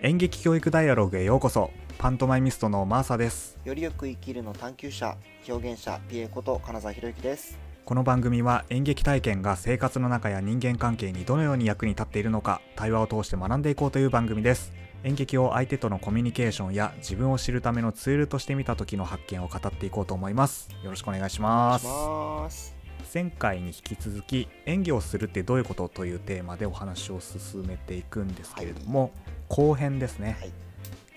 演劇教育ダイアログへようこそ。パントマイミストのマーサです。よりよく生きるの探求者表現者ピエこと金沢博之です。この番組は演劇体験が生活の中や人間関係にどのように役に立っているのか対話を通して学んでいこうという番組です。演劇を相手とのコミュニケーションや自分を知るためのツールとして見た時の発見を語っていこうと思います。よろしくお願いします。ます。前回に引き続き演技をするってどういうことというテーマでお話を進めていくんですけれども、後編ですね、はい。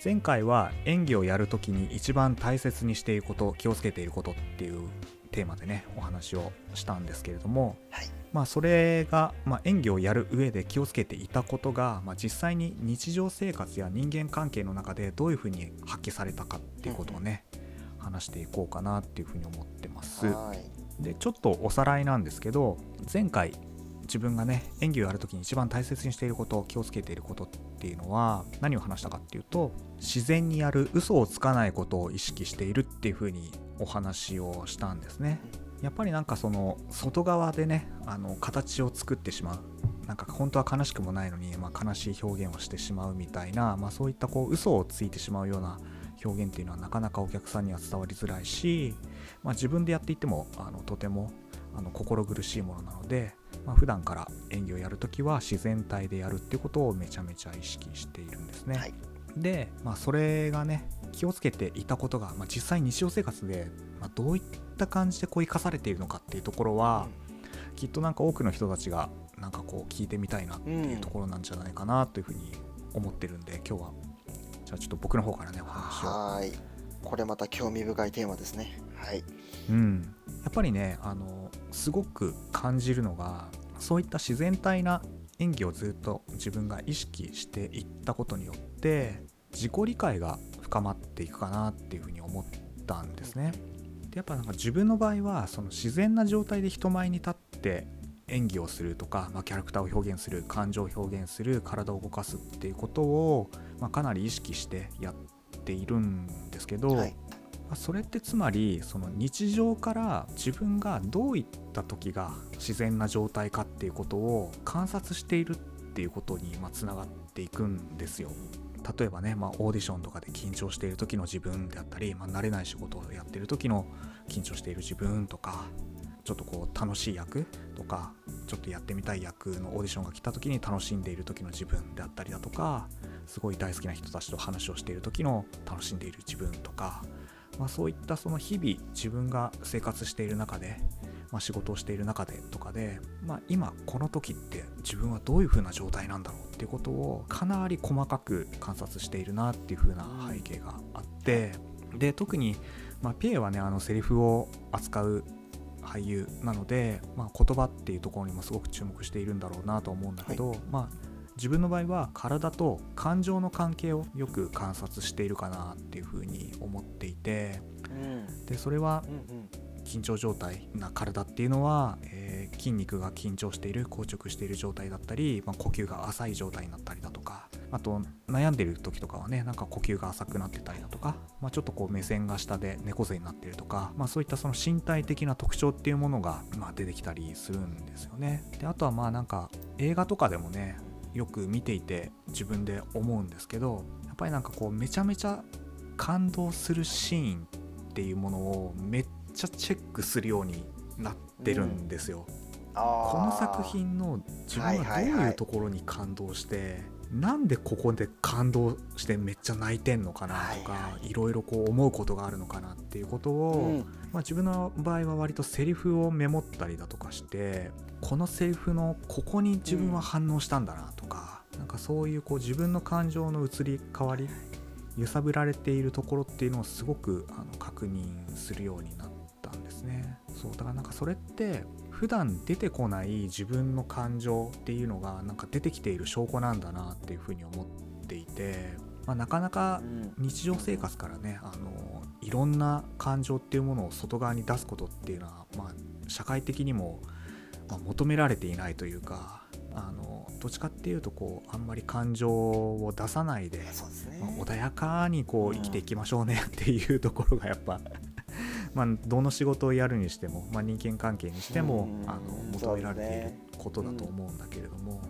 前回は演技をやるときに一番大切にしていること気をつけていることっていうテーマでねお話をしたんですけれどもはい。まあそれが、まあ、演技をやる上で気をつけていたことが、まあ、実際に日常生活や人間関係の中でどういうふうに発揮されたかっていうことをね、話していこうかなっていうふうに思ってます。はい。でちょっとおさらいなんですけど前回自分がね演技をやるときに一番大切にしていること気をつけていることっていうのは何を話したかっていうと自然にやる嘘をつかないことを意識しているっていうふうにお話をしたんですね。やっぱりなんかその外側でねあの形を作ってしまう。なんか本当は悲しくもないのに、まあ、悲しい表現をしてしまうみたいな、まあ、そういったこう嘘をついてしまうような表現っていうのはなかなかお客さんには伝わりづらいし、まあ、自分でやっていてもあのとてもあの心苦しいものなので、まあ、普段から演技をやるときは自然体でやるっていうことをめちゃめちゃ意識しているんですね。はい。で、まあ、それがね気をつけていたことが、まあ、実際日常生活で、まあ、どういった感じでこう生かされているのかっていうところは、きっとなんか多くの人たちがなんかこう聞いてみたいなっていうところなんじゃないかなというふうに思ってるんで今日は。じゃあちょっと僕の方からねお話を。はいこれまた興味深いテーマですね。はい。うん、やっぱりねあのすごく感じるのがそういった自然体な演技をずっと自分が意識していったことによって自己理解が深まっていくかなっていうふうに思ったんですね。でやっぱなんか自分の場合はその自然な状態で人前に立って演技をするとか、まあ、キャラクターを表現する感情を表現する体を動かすっていうことを、まあ、かなり意識してやっているんですけど、はいまあそれってつまりその日常から自分がどういった時が自然な状態かっていうことを観察しているっていうことにまあつながっていくんですよ。例えばね、まあ、オーディションとかで緊張している時の自分であったり、まあ、慣れない仕事をやっている時の緊張している自分とかちょっとこう楽しい役とかちょっとやってみたい役のオーディションが来た時に楽しんでいる時の自分であったりだとかすごい大好きな人たちと話をしている時の楽しんでいる自分とかまあ、そういったその日々自分が生活している中で、まあ、仕事をしている中でとかで、まあ、今この時って自分はどういう風な状態なんだろうっていうことをかなり細かく観察しているなっていう風な背景があってで特に、まあ、ピエはねあのセリフを扱う俳優なので、まあ、言葉っていうところにもすごく注目しているんだろうなと思うんだけど、まあ自分の場合は体と感情の関係をよく観察しているかなっていうふうに思っていてうんでそれは緊張状態な体っていうのは、えー筋肉が緊張している硬直している状態だったり、まあ、呼吸が浅い状態になったりだとかあと悩んでる時とかはねなんか呼吸が浅くなってたりだとか、まあ、ちょっとこう目線が下で猫背になってるとか、まあ、そういったその身体的な特徴っていうものが、まあ、出てきたりするんですよね。であとはまあなんか映画とかでもねよく見ていて自分で思うんですけどやっぱりなんかこうめちゃめちゃ感動するシーンっていうものをめっちゃチェックするようになってるんですよ。あー。この作品の自分はどうはいはいはいいうところに感動して、なんでここで感動してめっちゃ泣いてんのかなとか、はいはいろいろこう思うことがあるのかなっていうことを、うん。まあ、自分の場合は割とセリフをメモったりだとかしてこのセリフのここに自分は反応したんだなとか、なんかそういうこう自分の感情の移り変わり揺さぶられているところっていうのをすごくあの確認するようになったんですね。そうだからなんかそれって普段出てこない自分の感情っていうのがなんか出てきている証拠なんだなっていうふうに思っていて、まあ、なかなかうん日常生活からねあのいろんな感情っていうものを外側に出すことっていうのは、まあ、社会的にも、まあ求められていないというかあのどっちかっていうとこうあんまり感情を出さないで、ね。まあ穏やかにこううん。生きていきましょうねっていうところがやっぱ まあどの仕事をやるにしても、まあ、人間関係にしてもうん。あの求められていることだと思うんだけれども、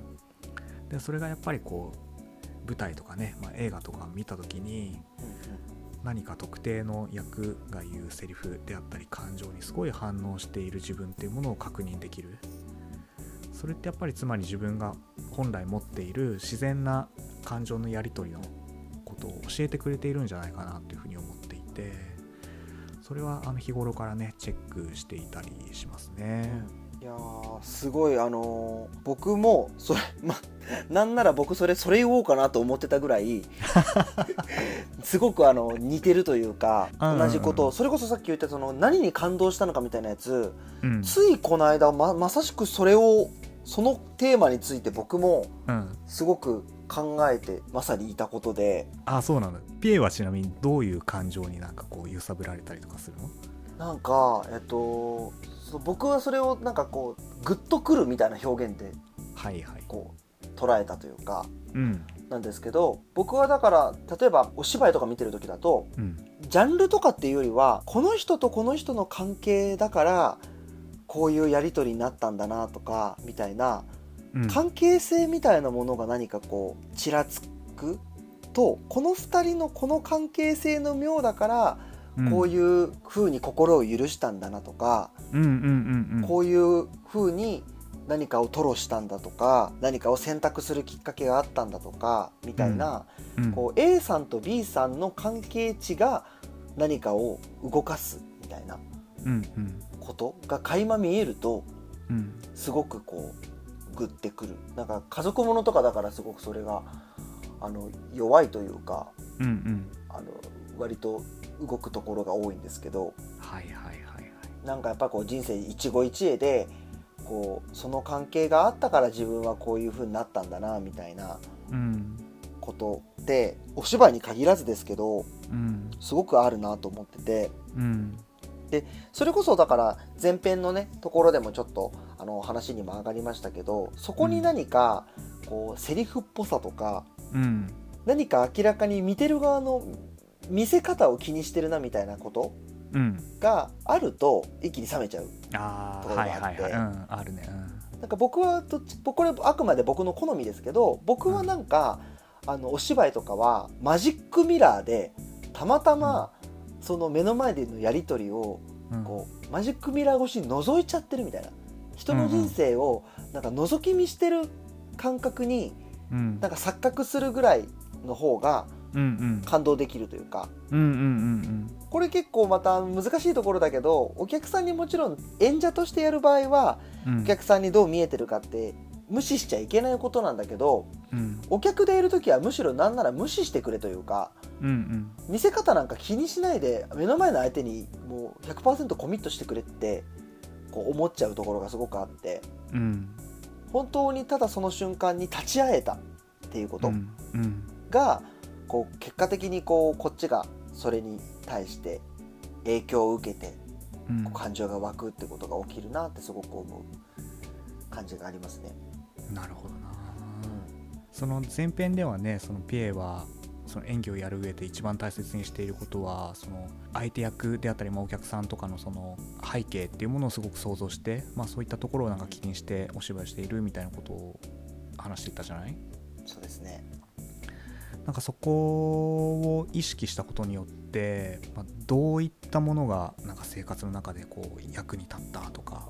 でそれがやっぱりこう舞台とかね、まあ、映画とか見た時に何か特定の役が言うセリフであったり感情にすごい反応している自分っていうものを確認できるそれってやっぱりつまり自分が本来持っている自然な感情のやり取りのことを教えてくれているんじゃないかなというふうに思っていてそれはあの日頃からねチェックしていたりしますね。いやーすごいあのー僕もそれまなんなら僕それそれ言おうかなと思ってたぐらい すごくあの似てるというか同じことをそれこそさっき言ったその何に感動したのかみたいなやつうんついこの間ままさしくそれをそのテーマについて僕もうん、すごく考えてまさにいたことで。あそうなんだピエはちなみにどういう感情になんかこう揺さぶられたりとかするの？なんかえっと僕はそれをなんかこうグッとくるみたいな表現ではいはい。こう捉えたというかうん。なんですけど僕はだから例えばお芝居とか見てる時だとうん。ジャンルとかっていうよりはこの人とこの人の関係だからこういうやり取りになったんだなとかみたいなうん。関係性みたいなものが何かこうちらつくとこの2人のこの関係性の妙だからこうういう風に心を許したんだなとか、んうんうんうんうん。こういう風に何かを吐露したんだとか何かを選択するきっかけがあったんだとかみたいな、うん。こう A さんと B さんの関係値が何かを動かすみたいな。うんうんことが垣間見えるとうん。すごくこうグッてくる。なんか家族ものとかだからすごくそれがあの弱いというかうんうん。あの割と動くところが多いんですけどはいはいはいはい。なんかやっぱこう人生一期一会でこうその関係があったから自分はこういう風になったんだなみたいなうん。ことってお芝居に限らずですけどうん。すごくあるなと思っててうんそれこそだから前編のねところでもちょっとあの話にも上がりましたけどそこに何かこうセリフっぽさとかうん。何か明らかに見てる側の見せ方を気にしてるなみたいなことうん。があると一気に冷めちゃうところがあって。あるね。なんか僕はどっちこれあくまで僕の好みですけど僕はなんか、あのお芝居とかはマジックミラーでたまたまその目の前でのやり取りをうん。うんこうマジックミラー越しに覗いちゃってるみたいな。人の人生をなんか覗き見してる感覚にうん。なんか錯覚するぐらいの方が感動できるというか。これ結構また難しいところだけどお客さんにもちろん演者としてやる場合はうん。お客さんにどう見えてるかって無視しちゃいけないことなんだけどうん。お客でいる時はむしろなんなら無視してくれというかうんうん。見せ方なんか気にしないで目の前の相手にもう100%コミットしてくれってこう思っちゃうところがすごくあってうん。本当にただその瞬間に立ち会えたっていうことがこう結果的にこうこっちがそれに対して影響を受けて感情が湧くってことが起きるなってすごく思う感じがありますね。なるほどなうんその前編ではねそのピエはその演技をやる上で一番大切にしていることはその相手役であったり、まあ、お客さんとかのその背景っていうものをすごく想像して、まあ、そういったところをなんか気にしてお芝居しているみたいなことを話していたじゃない？そうですね。なんかそこを意識したことによって、まあ、どういったものがなんか生活の中でこう役に立ったとか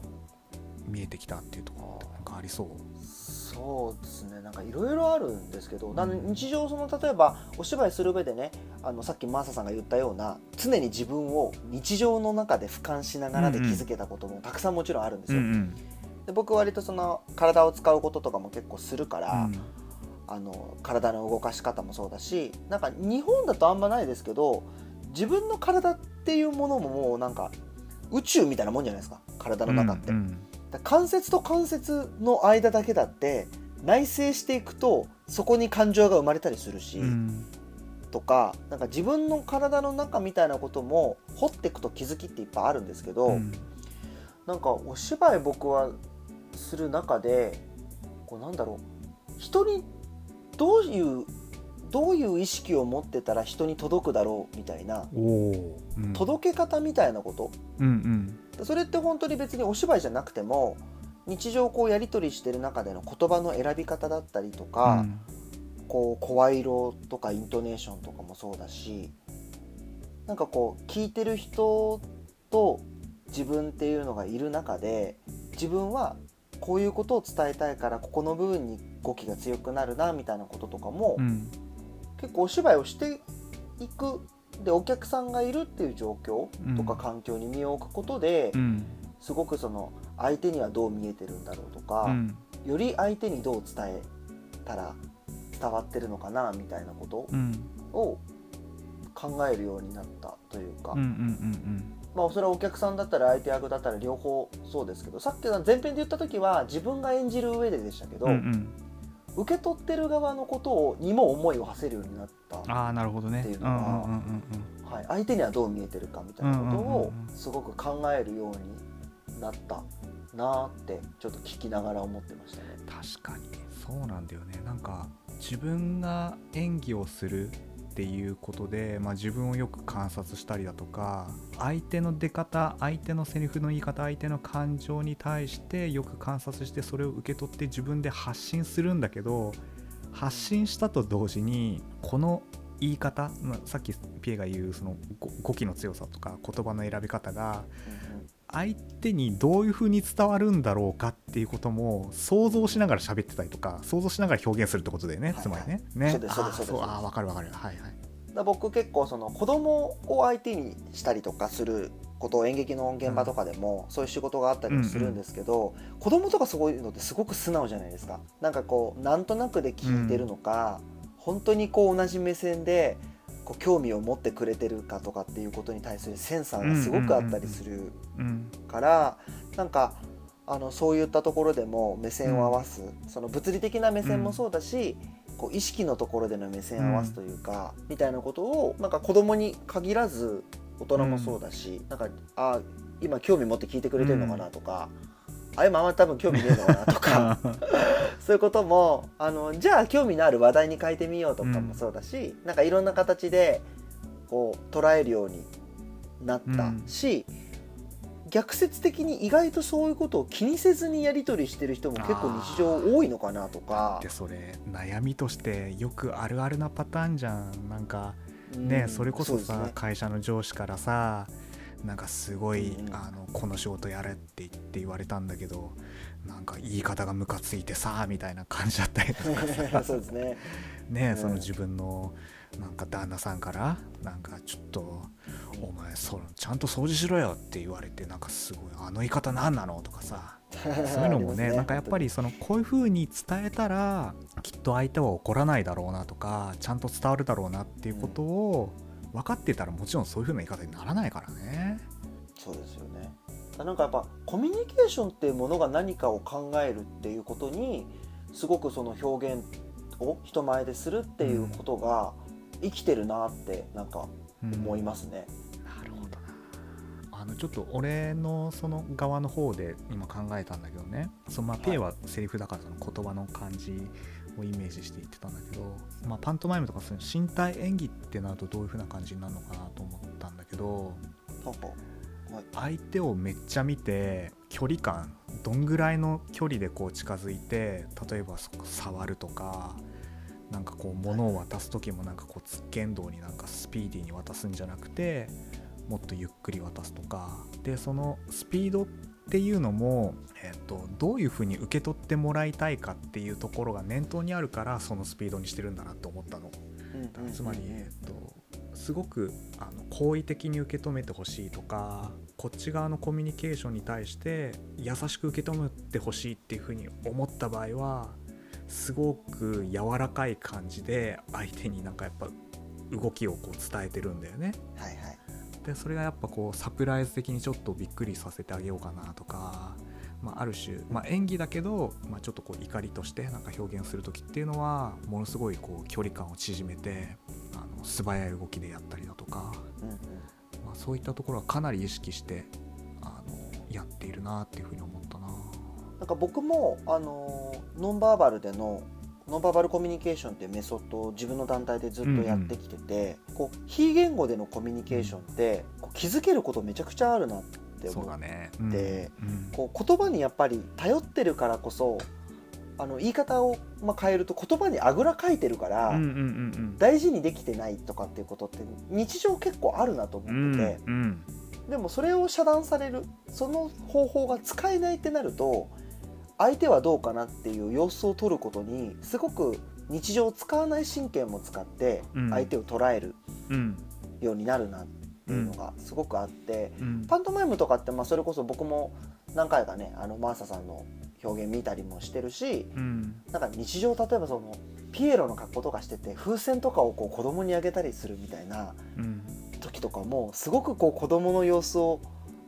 見えてきたっていうところってなんかありそう？そうですね。なんかいろいろあるんですけど、なうん。日常その例えばお芝居する上でねあのさっきマーサさんが言ったような常に自分を日常の中で俯瞰しながらで気づけたこともたくさんもちろんあるんですよ。んで僕割とその体を使うこととかも結構するから、うん。あの体の動かし方もそうだしなんか日本だとあんまないですけど自分の体っていうものももうなんか宇宙みたいなもんじゃないですか。体の中って。うんだから関節と関節の間だけだって内省していくとそこに感情が生まれたりするし、うん。とかなんか自分の体の中みたいなことも掘っていくと気づきっていっぱいあるんですけど、うん。なんかお芝居僕はする中でこうなんだろう人にどういうどういう意識を持ってたら人に届くだろうみたいなうん。届け方みたいなことうんうんそれって本当に別にお芝居じゃなくても日常こうやり取りしてる中での言葉の選び方だったりとか、こう声色とかイントネーションとかもそうだしなんかこう聞いてる人と自分っていうのがいる中で自分はこういうことを伝えたいからここの部分に語気が強くなるなみたいなこととかも、うん。結構お芝居をしていくでお客さんがいるっていう状況とかうん環境に身を置くことで、うん。すごくその相手にはどう見えてるんだろうとか、うん。より相手にどう伝えたら伝わってるのかなみたいなことうん。を考えるようになったというか、まあそれはお客さんだったら相手役だったら両方そうですけどさっきの前編で言った時は自分が演じる上ででしたけど、うんうん受け取ってる側のことをにも思いを馳せるようになった、ああなるほどね。っていうのはうんうんはい、相手にはどう見えてるかみたいなことをうんすごく考えるようになったなーってちょっと聞きながら思ってましたね。確かに。そうなんだよね。なんか自分が演技をするっていうことで、まあ、自分をよく観察したりだとか相手の出方相手のセリフの言い方相手の感情に対してよく観察してそれを受け取って自分で発信するんだけど発信したと同時にこの言い方、まあ、さっきピエが言うその語気の強さとか言葉の選び方が相手にどういう風に伝わるんだろうかっていうことも想像しながら喋ってたりとか想像しながら表現するってことだよね、はい。つまりね。ね。そうですそうですそうです。あーわかるわかる。はいはい。だ僕結構その子供を相手にしたりとかすることを演劇の現場とかでもそういう仕事があったりもするんですけど、子供とかそういうのってすごく素直じゃないですか。なんかこうなんとなくで聞いてるのか、本当にこう同じ目線でこう興味を持ってくれてるかとかっていうことに対するセンサーがすごくあったりするうんからなんかあのそういったところでも目線を合わす、その物理的な目線もそうだし、こう意識のところでの目線を合わすというか、みたいなことをなんか子供に限らず大人もそうだし、なんかあ今興味持って聞いてくれてるのかなとか、あ今あんま多分興味ねえのかなとか。そういうこともあのじゃあ興味のある話題に変えてみようとかもそうだし、なんかいろんな形でこう捉えるようになったし、逆説的に意外とそういうことを気にせずにやり取りしてる人も結構日常多いのかなとか。でそれ悩みとしてよくあるあるなパターンじゃん。なんかうん。ね、それこそさね。会社の上司からさなんかすごい、あのこの仕事やれって言って言われたんだけどなんか言い方がムカついてさみたいな感じだったりとかさ。そうですね。ね、うん。その自分のなんか旦那さんからなんかちょっと「お前そのちゃんと掃除しろよ」って言われてなんかすごい「あの言い方何なの?」とかさ。そういうのもね ありますなんかやっぱりそのこういう風に伝えたらきっと相手は怒らないだろうなとかちゃんと伝わるだろうなっていうことを分かってたらもちろんそういう風な言い方にならないからね。そうですよね。なんかやっぱコミュニケーションっていうものが何かを考えるっていうことにすごくその表現を人前でするっていうことが生きてるなってなんかうん思いますね。なるほどな。あのちょっと俺のその側の方で今考えたんだけどね。そのまあはいペイはセリフだからその言葉の感じをイメージして言ってたんだけど、まあ、パントマイムとかそういう身体演技ってなるとどういう風な感じになるのかなと思ったんだけど相手をめっちゃ見て距離感どんぐらいの距離でこう近づいて例えばそこ触るとかなんかこう物を渡す時もなんかこうつっけんどうになんかスピーディーに渡すんじゃなくてもっとゆっくり渡すとか。でそのスピードっていうのも、えっとどういうふうに受け取ってもらいたいかっていうところが念頭にあるからそのスピードにしてるんだなって思ったの。つまり、えっと、すごくあの好意的に受け止めてほしいとかこっち側のコミュニケーションに対して優しく受け止めてほしいっていうふうに思った場合はすごく柔らかい感じで相手になんかやっぱ動きをこう伝えてるんだよね。はいはいでそれがやっぱこうサプライズ的にちょっとびっくりさせてあげようかなとか、まあ、ある種、まあ、演技だけど、まあ、ちょっとこう怒りとしてなんか表現する時っていうのはものすごいこう距離感を縮めてあの素早い動きでやったりだとか、うんうんまあ、そういったところはかなり意識してあのやっているなっていうふうに思ったな。なんか僕もあのノンバーバルでのノンバーバルコミュニケーションっていうメソッドを自分の団体でずっとやってきてて、こう非言語でのコミュニケーションってこう気づけることめちゃくちゃあるなって思うだね、でうん。こう言葉にやっぱり頼ってるからこそあの言い方を、まあ、変えると言葉にあぐらかいてるから、うんうんうん大事にできてないとかっていうことって日常結構あるなとうん思ってて、うん。でもそれを遮断されるその方法が使えないってなると相手はどうかなっていう様子を取ることにすごく日常使わない神経も使ってうん。相手を捉えるうんようになるなっていうのがすごくあって、うん。パントマイムとかってまあそれこそ僕も何回かねあのマーサさんの表現見たりもしてるしうん。なんか日常例えばそのピエロの格好とかしてて風船とかをこう子供にあげたりするみたいなうん。時とかもすごくこう子供の様子を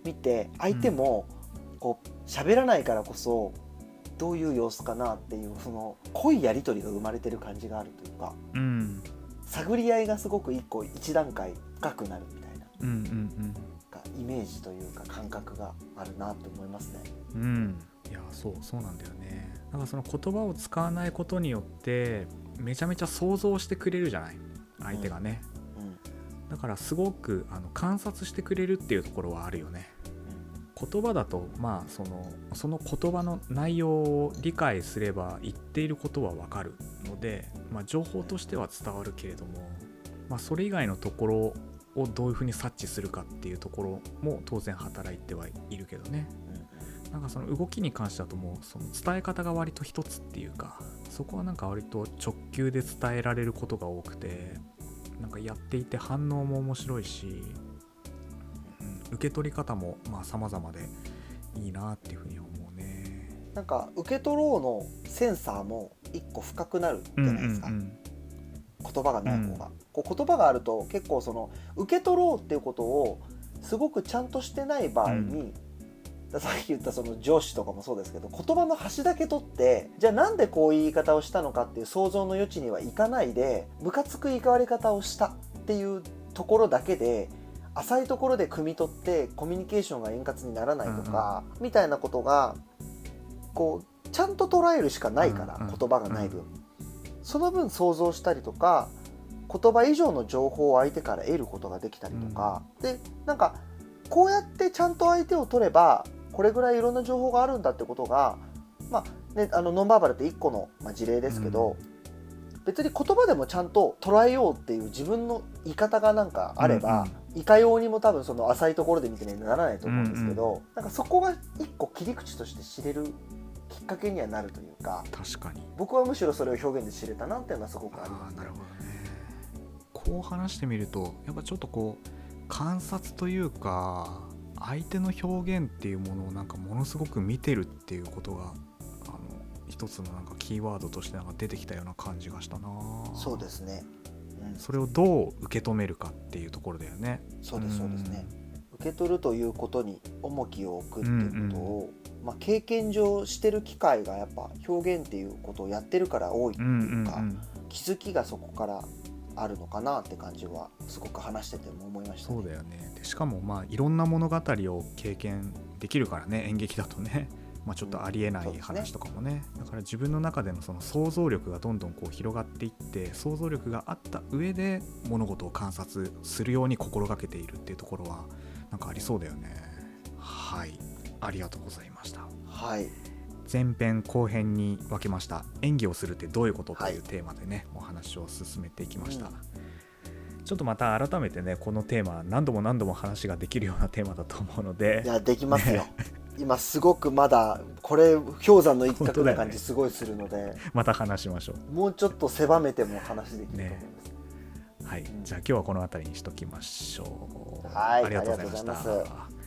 見て相手もこう喋らないからこそどういう様子かなっていうその濃いやり取りが生まれてる感じがあるというかうん。探り合いがすごく一個一段階深くなるみたいなうんうんかイメージというか感覚があるなと思いますね。うん。うんいやそうそうなんだよね。なんかその言葉を使わないことによってめちゃめちゃ想像してくれるじゃない？相手がね、うん。だからすごくあの観察してくれるっていうところはあるよね言葉だとまあそのその言葉の内容を理解すれば言っていることはわかるので、まあ、情報としては伝わるけれども、まあ、それ以外のところをどういうふうに察知するかっていうところも当然働いてはいるけどね。なんかその動きに関してだともうその伝え方が割と一つっていうかそこはなんか割と直球で伝えられることが多くてなんかやっていて反応も面白いし、受け取り方もまあ様々でいいなっていうふうに思うね。なんか受け取ろうのセンサーも一個深くなるじゃないですか、うん言葉がない方が、こう言葉があると結構その受け取ろうっていうことをすごくちゃんとしてない場合に、さっき言ったその上司とかもそうですけど言葉の端だけ取ってじゃあなんでこういう言い方をしたのかっていう想像の余地にはいかないでムカつく言いわれ方をしたっていうところだけで浅いところで汲み取ってコミュニケーションが円滑にならないとか、みたいなことがこうちゃんと捉えるしかないから、言葉がない分、その分想像したりとか言葉以上の情報を相手から得ることができたりとか、でなんかこうやってちゃんと相手を取ればこれぐらいいろんな情報があるんだってことが、まあね、あのノンバーバルって1個の、まあ、事例ですけど、別に言葉でもちゃんと捉えようっていう自分の言い方がなんかあれば、いかようにも多分その浅いところで見てねならないと思うんですけど、なんかそこが一個切り口として知れるきっかけにはなるというか確かに。僕はむしろそれを表現で知れたなっていうのはすごくありますあーなるほどね。こう話してみるとやっぱちょっとこう観察というか相手の表現っていうものをなんかものすごく見てるっていうことがあの一つのなんかキーワードとしてなんか出てきたような感じがしたな。そうですね、うん、それをどう受け止めるかっていうところだよね。そうですそうですね。受け取るということに重きを置くっていうことを、まあ、経験上してる機会がやっぱ表現っていうことをやってるから多いってうんうんいうか、うん。気づきがそこからあるのかなって感じはすごく話してても思いましたね。そうだよね。でしかもまあいろんな物語を経験できるからね演劇だとね、まあ、ちょっとありえない話とかもね,、だから自分の中でのその想像力がどんどんこう広がっていって想像力があった上で物事を観察するように心がけているっていうところはなんかありそうだよね。はい。ありがとうございました。はい、前編後編に分けました。演技をするってどういうこととはい。いうテーマでね、お話を進めていきました、うん。ちょっとまた改めてねこのテーマ何度も何度も話ができるようなテーマだと思うので。いやできますよ。今すごくまだこれ氷山の一角な感じすごいするので、また話しましょもうちょっと狭めても話できると思います。うはい。うんじゃあ今日はこの辺りにしときましょう。はい。ありがとうございました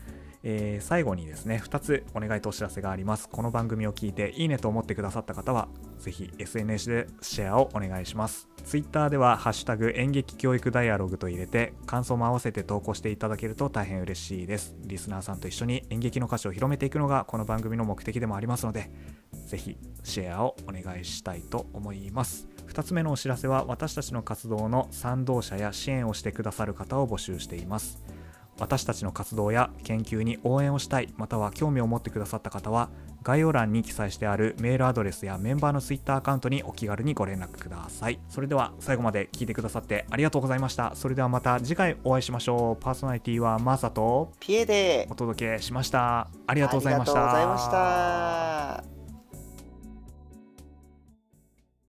えー最後にですね2つお願いとお知らせがあります。この番組を聞いていいねと思ってくださった方はぜひ SNS でシェアをお願いします。Twitter では「ハッシュタグ演劇教育ダイアログ」と入れて感想も合わせて投稿していただけると大変嬉しいです。リスナーさんと一緒に演劇の価値を広めていくのがこの番組の目的でもありますのでぜひシェアをお願いしたいと思います。2つ目のお知らせは私たちの活動の賛同者や支援をしてくださる方を募集しています。私たちの活動や研究に応援をしたいまたは興味を持ってくださった方は概要欄に記載してあるメールアドレスやメンバーの Twitter アカウントにお気軽にご連絡ください。それでは最後まで聞いてくださってありがとうございました。それではまた次回お会いしましょう。パーソナリティはマーサとピエで。お届けしました。ありがとうございました。ありがとうございました。